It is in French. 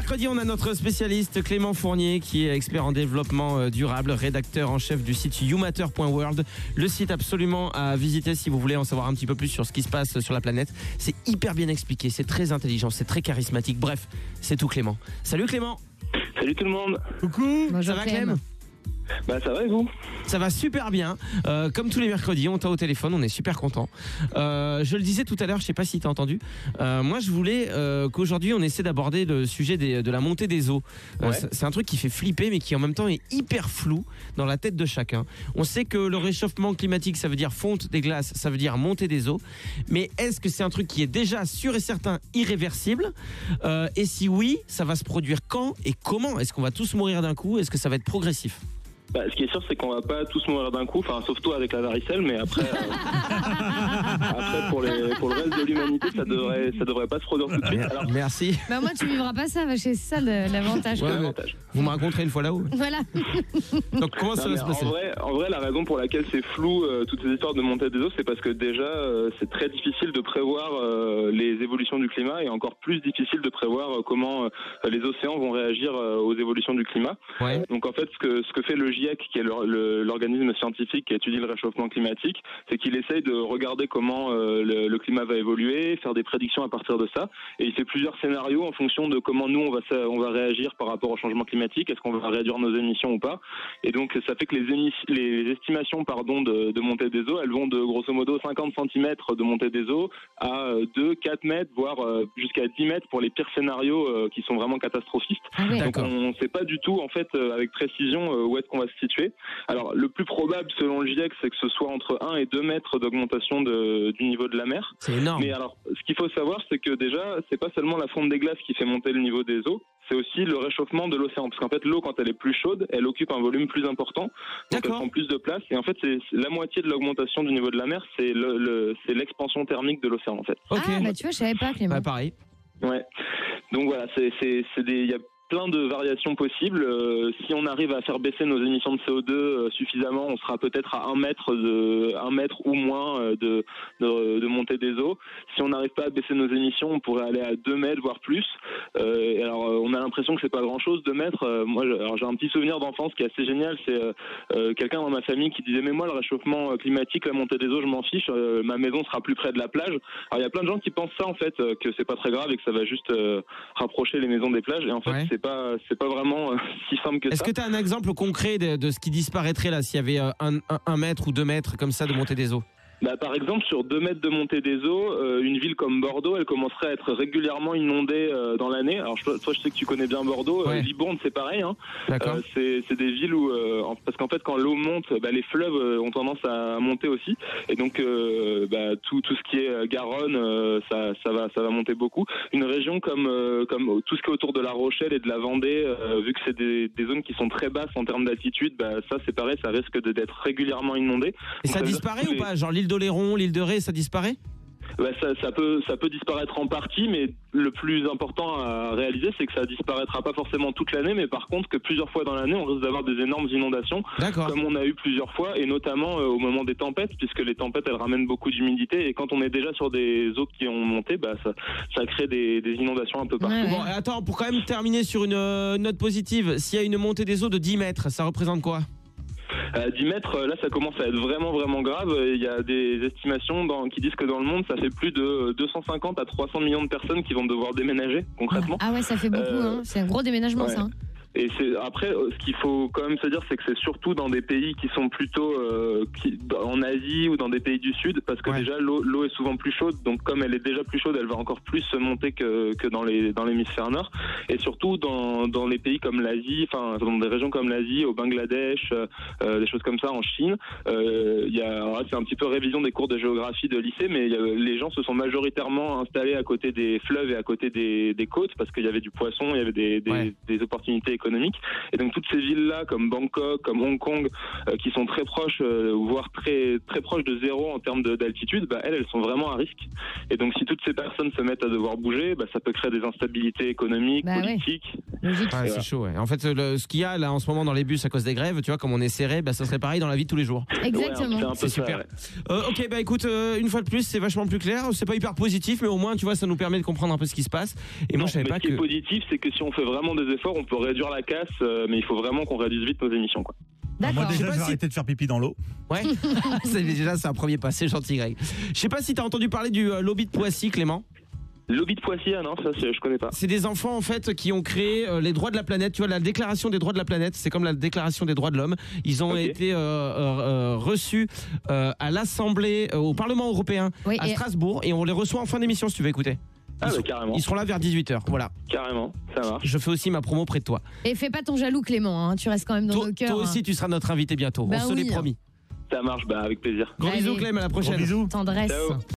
mercredi, on a notre spécialiste Clément Fournier qui est expert en développement euh, durable, rédacteur en chef du site youmatter.world, le site absolument à visiter si vous voulez en savoir un petit peu plus sur ce qui se passe sur la planète. C'est hyper bien expliqué, c'est très intelligent, c'est très charismatique. Bref, c'est tout Clément. Salut Clément. Salut tout le monde. Coucou. Bonjour, ça va Clem? Clem Bah ça va et vous? Ça va super bien. Euh, comme tous les mercredis, on t'a au téléphone, on est super content. Euh, je le disais tout à l'heure, je sais pas si tu as entendu. Euh, moi, je voulais qu'aujourd'hui, on essaie d'aborder le sujet des- de la montée des eaux. Ouais. c'est- un truc qui fait flipper, mais qui en même temps est hyper flou dans la tête de chacun. On sait que le réchauffement climatique, ça veut dire fonte des glaces, ça veut dire montée des eaux. Mais est-ce que c'est un truc qui est déjà sûr et certain irréversible? Et si oui, ça va se produire quand et comment? Est-ce qu'on va tous mourir d'un coup? Est-ce que ça va être progressif? Bah, Ce qui est sûr c'est qu'on va pas tous mourir d'un coup, enfin sauf toi avec la varicelle, mais après, euh, après pour, les, pour le reste de l'humanité ça devrait, ça devrait pas se produire tout de suite. Alors, Merci. Bah moi tu vivras pas ça, c'est ça l'avantage. Ouais. Vous me raconterez une fois là-haut. Voilà. Donc comment ça Non, va se passer en, vrai, en vrai, la raison pour laquelle c'est flou, euh, toutes ces histoires de montée des eaux, c'est parce que déjà, euh, c'est très difficile de prévoir euh, les évolutions du climat et encore plus difficile de prévoir euh, comment euh, les océans vont réagir euh, aux évolutions du climat. Ouais. Donc en fait, ce que, ce que fait le GIEC, qui est l'organisme scientifique qui étudie le réchauffement climatique, c'est qu'il essaye de regarder comment euh, le, le climat va évoluer, faire des prédictions à partir de ça, et il fait plusieurs scénarios en fonction de comment nous on va, on va réagir par rapport au changement climatique, est-ce qu'on va réduire nos émissions ou pas? Et donc ça fait que les, estimations pardon de, de montée des eaux, elles vont de grosso modo 50 cm de montée des eaux à euh, 2, 4 mètres, voire euh, jusqu'à 10 mètres pour les pires scénarios euh, qui sont vraiment catastrophistes. Ah. Donc on ne sait pas du tout en fait euh, avec précision euh, où est-ce qu'on va se situer. Alors le plus probable selon le GIEC c'est que ce soit entre 1 et 2 mètres d'augmentation du niveau de la mer. C'est énorme. Mais alors ce qu'il faut savoir c'est que déjà c'est pas seulement la fonte des glaces qui fait monter le niveau des eaux, c'est aussi le réchauffement de l'océan parce qu'en fait l'eau quand elle est plus chaude elle occupe un volume plus important donc elle prend plus de place et en fait c'est la moitié de l'augmentation du niveau de la mer c'est le, le- c'est l'expansion thermique de l'océan en fait. Ah bah tu vois, je savais pas Clément. Bah, pareil. Ouais. Donc voilà, c'est c'est c'est des il y a plein de variations possibles. Euh, si on arrive à faire baisser nos émissions de CO2 euh, suffisamment, on sera peut-être à un mètre de un mètre ou moins euh, de, de de montée des eaux. Si on n'arrive pas à baisser nos émissions, on pourrait aller à 2 mètres voire plus. Euh, alors on a l'impression que c'est pas grand-chose 2 mètres. Moi, j'ai un petit souvenir d'enfance qui est assez génial. C'est quelqu'un dans ma famille qui disait mais moi le réchauffement climatique, la montée des eaux, je m'en fiche. Ma maison sera plus près de la plage. Alors il y a plein de gens qui pensent ça en fait, que c'est pas très grave et que ça va juste rapprocher les maisons des plages. Et en fait Ouais. c'est pas c'est pas vraiment euh, si simple que Est-ce ça. que tu as un exemple concret de, de ce qui disparaîtrait là s'il y avait euh, un, un- un mètre ou deux mètres comme ça de montée des eaux? Bah, par exemple, sur 2 mètres de montée des eaux, euh, une ville comme Bordeaux, elle commencerait à être régulièrement inondée euh, dans l'année. Alors, je- toi, je sais que tu connais bien Bordeaux. Ouais. Euh, Libourne, c'est pareil. Hein. D'accord. C'est des villes où, parce qu'en fait, quand l'eau monte, bah, les fleuves ont tendance à monter aussi, et donc bah, tout, tout ce qui est Garonne, ça, ça va, ça va monter beaucoup. Une région comme, comme tout ce qui est autour de La Rochelle et de la Vendée, vu que c'est des, des zones qui sont très basses en termes d'altitude, bah, ça, c'est pareil, ça risque d'être régulièrement inondé. Et Donc, ça disparaît ou les- pas Genre l'île d'Oléron, l'île de Ré, ça disparaît? Bah, ça, ça peut, ça peut disparaître en partie, mais le plus important à réaliser, c'est que ça disparaîtra pas forcément toute l'année, mais par contre que plusieurs fois dans l'année, on risque d'avoir des énormes inondations, comme on a eu plusieurs fois, et notamment euh, au moment des tempêtes, puisque les tempêtes, elles ramènent beaucoup d'humidité, et quand on est déjà sur des eaux qui ont monté, bah, ça, ça crée des, des inondations un peu partout. Ouais, ouais. Bon, et attends, pour quand même terminer sur une euh, note positive, s'il y a une montée des eaux de 10 mètres, ça représente quoi? À 10 mètres, euh, là, ça commence à être vraiment, vraiment grave. Il y a des estimations dans, qui disent que dans le monde, ça fait plus de 250 à 300 millions de personnes qui vont devoir déménager, concrètement. Ah ouais, ça fait beaucoup. Euh, hein. C'est un gros déménagement ouais. ça. hein. Et c'est après euh, ce qu'il faut quand même se dire, c'est que c'est surtout dans des pays qui sont plutôt euh, qui, en Asie ou dans des pays du Sud, parce que Ouais. déjà l'eau est souvent plus chaude, donc comme elle est déjà plus chaude, elle va encore plus se monter que, que dans les dans l'hémisphère nord. Et surtout dans, dans les pays comme l'Asie, enfin dans des régions comme l'Asie, au Bangladesh, euh, euh, des choses comme ça, en Chine. Euh, Il y a c'est un petit peu révision des cours de géographie de lycée, mais il y a- les gens se sont majoritairement installés à côté des fleuves et à côté des, des côtes parce qu'il y avait du poisson, il y avait des, des, Ouais. des opportunités économique. Et donc toutes ces villes-là, comme Bangkok, comme Hong Kong, euh, qui sont très proches, euh, voire très très proches de zéro en termes de- d'altitude, bah, elles, elles sont vraiment à risque. Et donc si toutes ces personnes se mettent à devoir bouger, bah, ça peut créer des instabilités économiques, Bah politiques. Logique. Ouais, c'est chaud. ouais. En fait, le- ce qu'il y a là en ce moment dans les bus à cause des grèves, tu vois, comme on est serré, bah, ça serait pareil dans la vie de tous les jours. Ouais, c'est Exactement. C'est ça, super. ouais. Euh, ok, bah écoute, euh, une fois de plus, c'est vachement plus clair. C'est pas hyper positif, mais au moins, tu vois, ça nous permet de comprendre un peu ce qui se passe. Et moi, je savais mais pas ce qui que. est positif, c'est que si on fait vraiment des efforts, on peut réduire la casse, euh, mais il faut vraiment qu'on réduise vite nos émissions. Quoi. Moi D'accord. Déjà, je vais si- arrêter de faire pipi dans l'eau. Ouais. c'est déjà c'est un premier pas. C'est gentil, Greg. Je sais pas si t'as entendu parler du euh, lobby de Poissy, Clément. Lobby de Poissy, ah non, ça c'est- je connais pas. C'est des enfants en fait qui ont créé euh, les droits de la planète. Tu vois, la déclaration des droits de la planète, c'est comme la déclaration des droits de l'homme. Ils ont Ok. été euh, euh, euh, reçus euh, à l'Assemblée, euh, au Parlement européen Oui, à et- Strasbourg, et on les reçoit en fin d'émission si tu veux écouter. Ah, Ils bah, sont- carrément, Ils seront là vers 18h. Voilà. carrément, ça marche. Je fais aussi ma promo près de toi. Et fais pas ton jaloux, Clément. hein, Tu restes quand même dans Toi, nos cœurs. toi aussi, tu seras notre invité bientôt. Bah on se oui. l'est promis. Ça marche, bah, avec plaisir. Gros Allez. bisous, Clem, à la Gros prochaine. bisous. hein. Tendresse. Ciao.